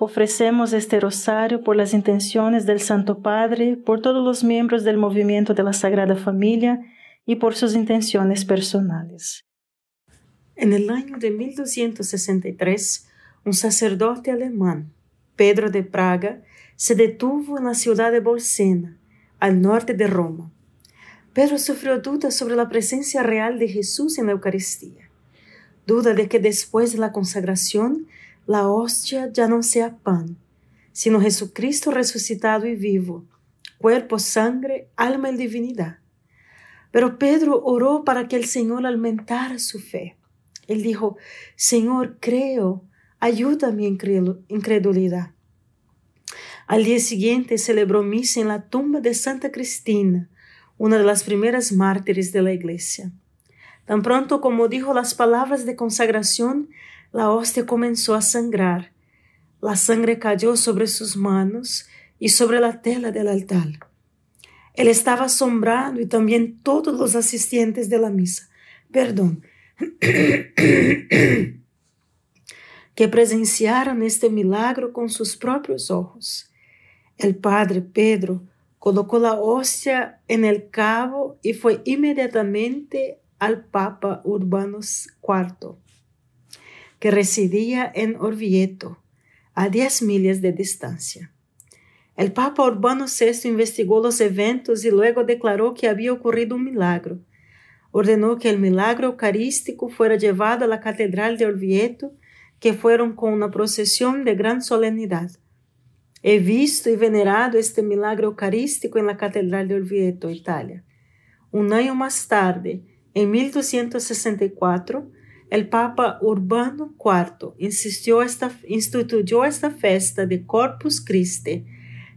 Ofrecemos este rosario por las intenciones del Santo Padre, por todos los miembros del movimiento de la Sagrada Familia y por sus intenciones personales. En el año de 1263, un sacerdote alemán, Pedro de Praga, se detuvo en la ciudad de Bolsena, al norte de Roma. Pedro sufrió dudas sobre la presencia real de Jesús en la Eucaristía, duda de que después de la consagración la hostia ya no sea pan, sino Jesucristo resucitado y vivo, cuerpo, sangre, alma y divinidad. Pero Pedro oró para que el Señor aumentara su fe. Él dijo, Señor, creo, ayuda mi incredulidad. Al día siguiente celebró misa en la tumba de Santa Cristina, una de las primeras mártires de la iglesia. Tan pronto como dijo las palabras de consagración, la hostia comenzó a sangrar. La sangre cayó sobre sus manos y sobre la tela del altar. Él estaba asombrado y también todos los asistentes de la misa. Perdón. que presenciaron este milagro con sus propios ojos. El padre Pedro colocó la hostia en el cabo y fue inmediatamente al Papa Urbano IV que residía en Orvieto, a 10 millas de distancia. El Papa Urbano VI investigó los eventos y luego declaró que había ocurrido un milagro. Ordenó que el milagro eucarístico fuera llevado a la Catedral de Orvieto, que fueron con una procesión de gran solemnidad. He visto y venerado este milagro eucarístico en la Catedral de Orvieto, Italia. Un año más tarde, en 1264, el Papa Urbano IV insistió esta, instituyó esta festa de Corpus Christi,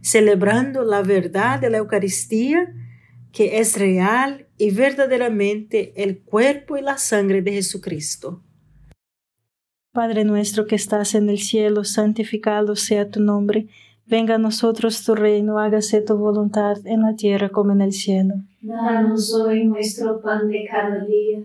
celebrando la verdad de la Eucaristía, que es real y verdaderamente el cuerpo y la sangre de Jesucristo. Padre nuestro que estás en el cielo, santificado sea tu nombre. Venga a nosotros tu reino, hágase tu voluntad en la tierra como en el cielo. Danos hoy nuestro pan de cada día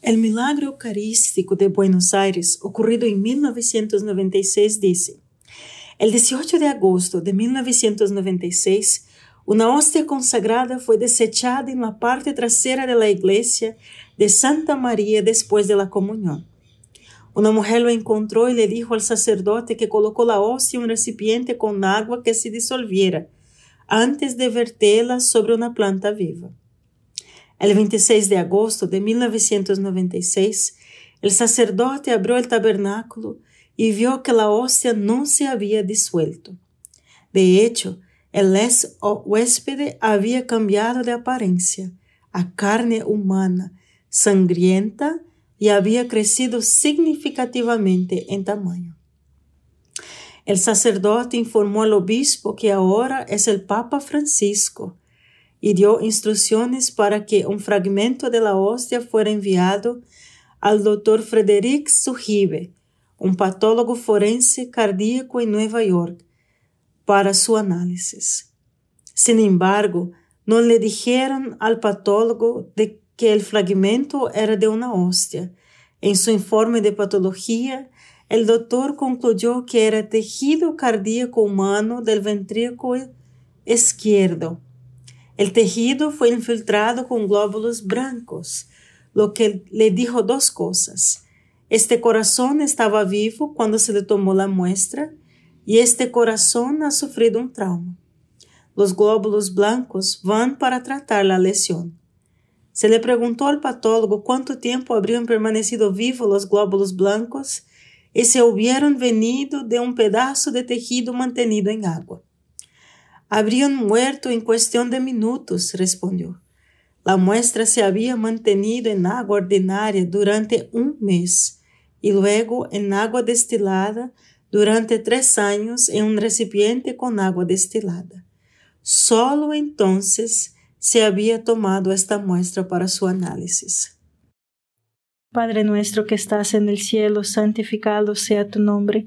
El milagro eucarístico de Buenos Aires, ocurrido en 1996, dice, el 18 de agosto de 1996, una hostia consagrada fue desechada en la parte trasera de la iglesia de Santa María después de la comunión. Una mujer lo encontró y le dijo al sacerdote que colocó la hostia en un recipiente con agua que se disolviera antes de verterla sobre una planta viva. El 26 de agosto de 1996, el sacerdote abrió el tabernáculo y vio que la hostia no se había disuelto. De hecho, el huésped había cambiado de apariencia a carne humana, sangrienta, y había crecido significativamente en tamaño. El sacerdote informó al obispo que ahora es el Papa Francisco y dio instrucciones para que un fragmento de la hostia fuera enviado al doctor Frederick Sujibe, un patólogo forense cardíaco en Nueva York, para su análisis. Sin embargo, no le dijeron al patólogo de que el fragmento era de una hostia. En su informe de patología, el doctor concluyó que era tejido cardíaco humano del ventrículo izquierdo el tejido fue infiltrado con glóbulos blancos, lo que le dijo dos cosas. Este corazón estaba vivo cuando se le tomó la muestra y este corazón ha sufrido un trauma. Los glóbulos blancos van para tratar la lesión. Se le preguntó al patólogo cuánto tiempo habrían permanecido vivos los glóbulos blancos y se hubieran venido de un pedazo de tejido mantenido en agua. Habrían muerto en cuestión de minutos, respondió. La muestra se había mantenido en agua ordinaria durante un mes y luego en agua destilada durante tres años en un recipiente con agua destilada. Solo entonces se había tomado esta muestra para su análisis. Padre nuestro que estás en el cielo, santificado sea tu nombre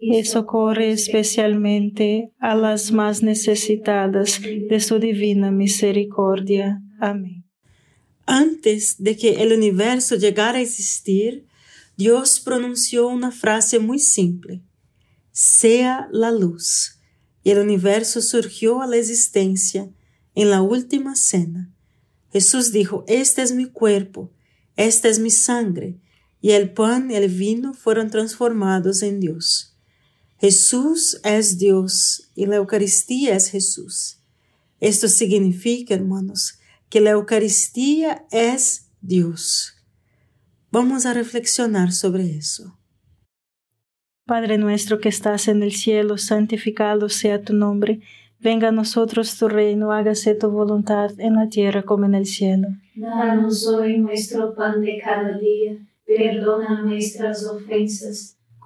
y socorre especialmente a las más necesitadas de su divina misericordia. Amén. Antes de que el universo llegara a existir, Dios pronunció una frase muy simple, sea la luz, y el universo surgió a la existencia en la última cena. Jesús dijo, este es mi cuerpo, esta es mi sangre, y el pan y el vino fueron transformados en Dios. Jesús es Dios y la Eucaristía es Jesús. Esto significa, hermanos, que la Eucaristía es Dios. Vamos a reflexionar sobre eso. Padre nuestro que estás en el cielo, santificado sea tu nombre. Venga a nosotros tu reino, hágase tu voluntad en la tierra como en el cielo. Danos hoy nuestro pan de cada día, perdona nuestras ofensas,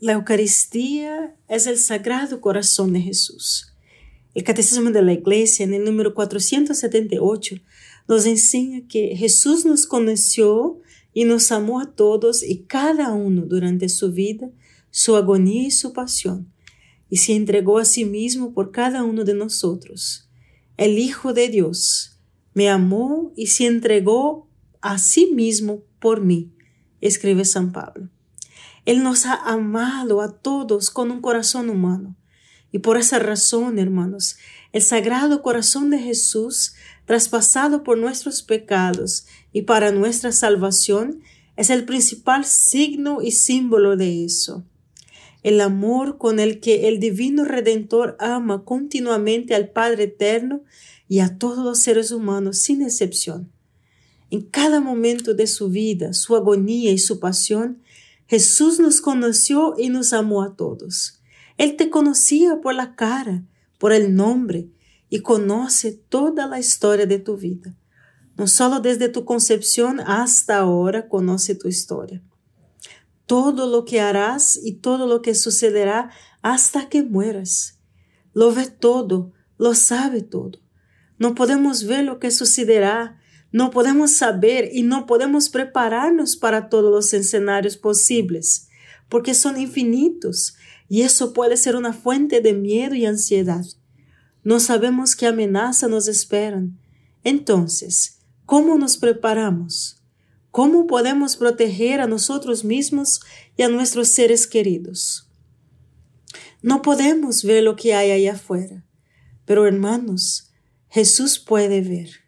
La Eucaristía es el Sagrado Corazón de Jesús. El Catecismo de la Iglesia, en el número 478, nos enseña que Jesús nos conoció y nos amó a todos y cada uno durante su vida, su agonía y su pasión, y se entregó a sí mismo por cada uno de nosotros. El Hijo de Dios me amó y se entregó a sí mismo por mí, escribe San Pablo. Él nos ha amado a todos con un corazón humano. Y por esa razón, hermanos, el sagrado corazón de Jesús, traspasado por nuestros pecados y para nuestra salvación, es el principal signo y símbolo de eso. El amor con el que el Divino Redentor ama continuamente al Padre Eterno y a todos los seres humanos sin excepción. En cada momento de su vida, su agonía y su pasión, Jesús nos conoció y nos amó a todos. Él te conocía por la cara, por el nombre, y conoce toda la historia de tu vida. No solo desde tu concepción hasta ahora conoce tu historia. Todo lo que harás y todo lo que sucederá hasta que mueras. Lo ve todo, lo sabe todo. No podemos ver lo que sucederá no podemos saber y no podemos prepararnos para todos los escenarios posibles, porque son infinitos y eso puede ser una fuente de miedo y ansiedad. No sabemos qué amenaza nos esperan. Entonces, ¿cómo nos preparamos? ¿Cómo podemos proteger a nosotros mismos y a nuestros seres queridos? No podemos ver lo que hay allá afuera, pero hermanos, Jesús puede ver.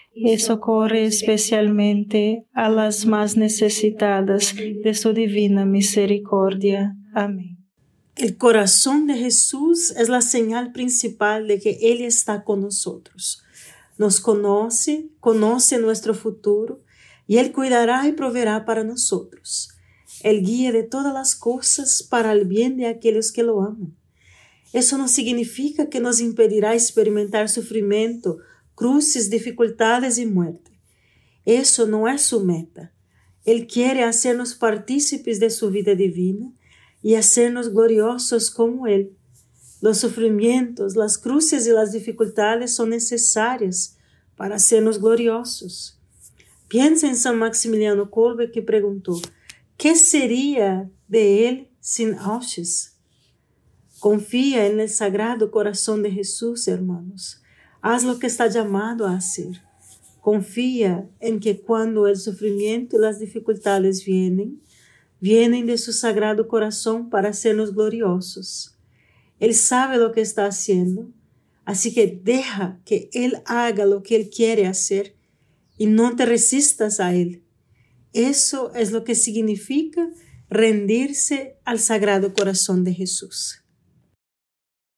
y socorre especialmente a las más necesitadas de su divina misericordia. Amén. El corazón de Jesús es la señal principal de que Él está con nosotros. Nos conoce, conoce nuestro futuro y Él cuidará y proveerá para nosotros. El guía de todas las cosas para el bien de aquellos que lo aman. Eso no significa que nos impedirá experimentar sufrimiento, cruces, dificultades y muerte. Eso no es su meta. Él quiere hacernos partícipes de su vida divina y hacernos gloriosos como Él. Los sufrimientos, las cruces y las dificultades son necesarias para hacernos gloriosos. Piensa en San Maximiliano Kolbe que preguntó, ¿qué sería de él sin Auschwitz? Confía en el sagrado corazón de Jesús, hermanos. Haz lo que está llamado a hacer. Confía en que cuando el sufrimiento y las dificultades vienen, vienen de su sagrado corazón para hacernos gloriosos. Él sabe lo que está haciendo, así que deja que Él haga lo que Él quiere hacer y no te resistas a Él. Eso es lo que significa rendirse al sagrado corazón de Jesús.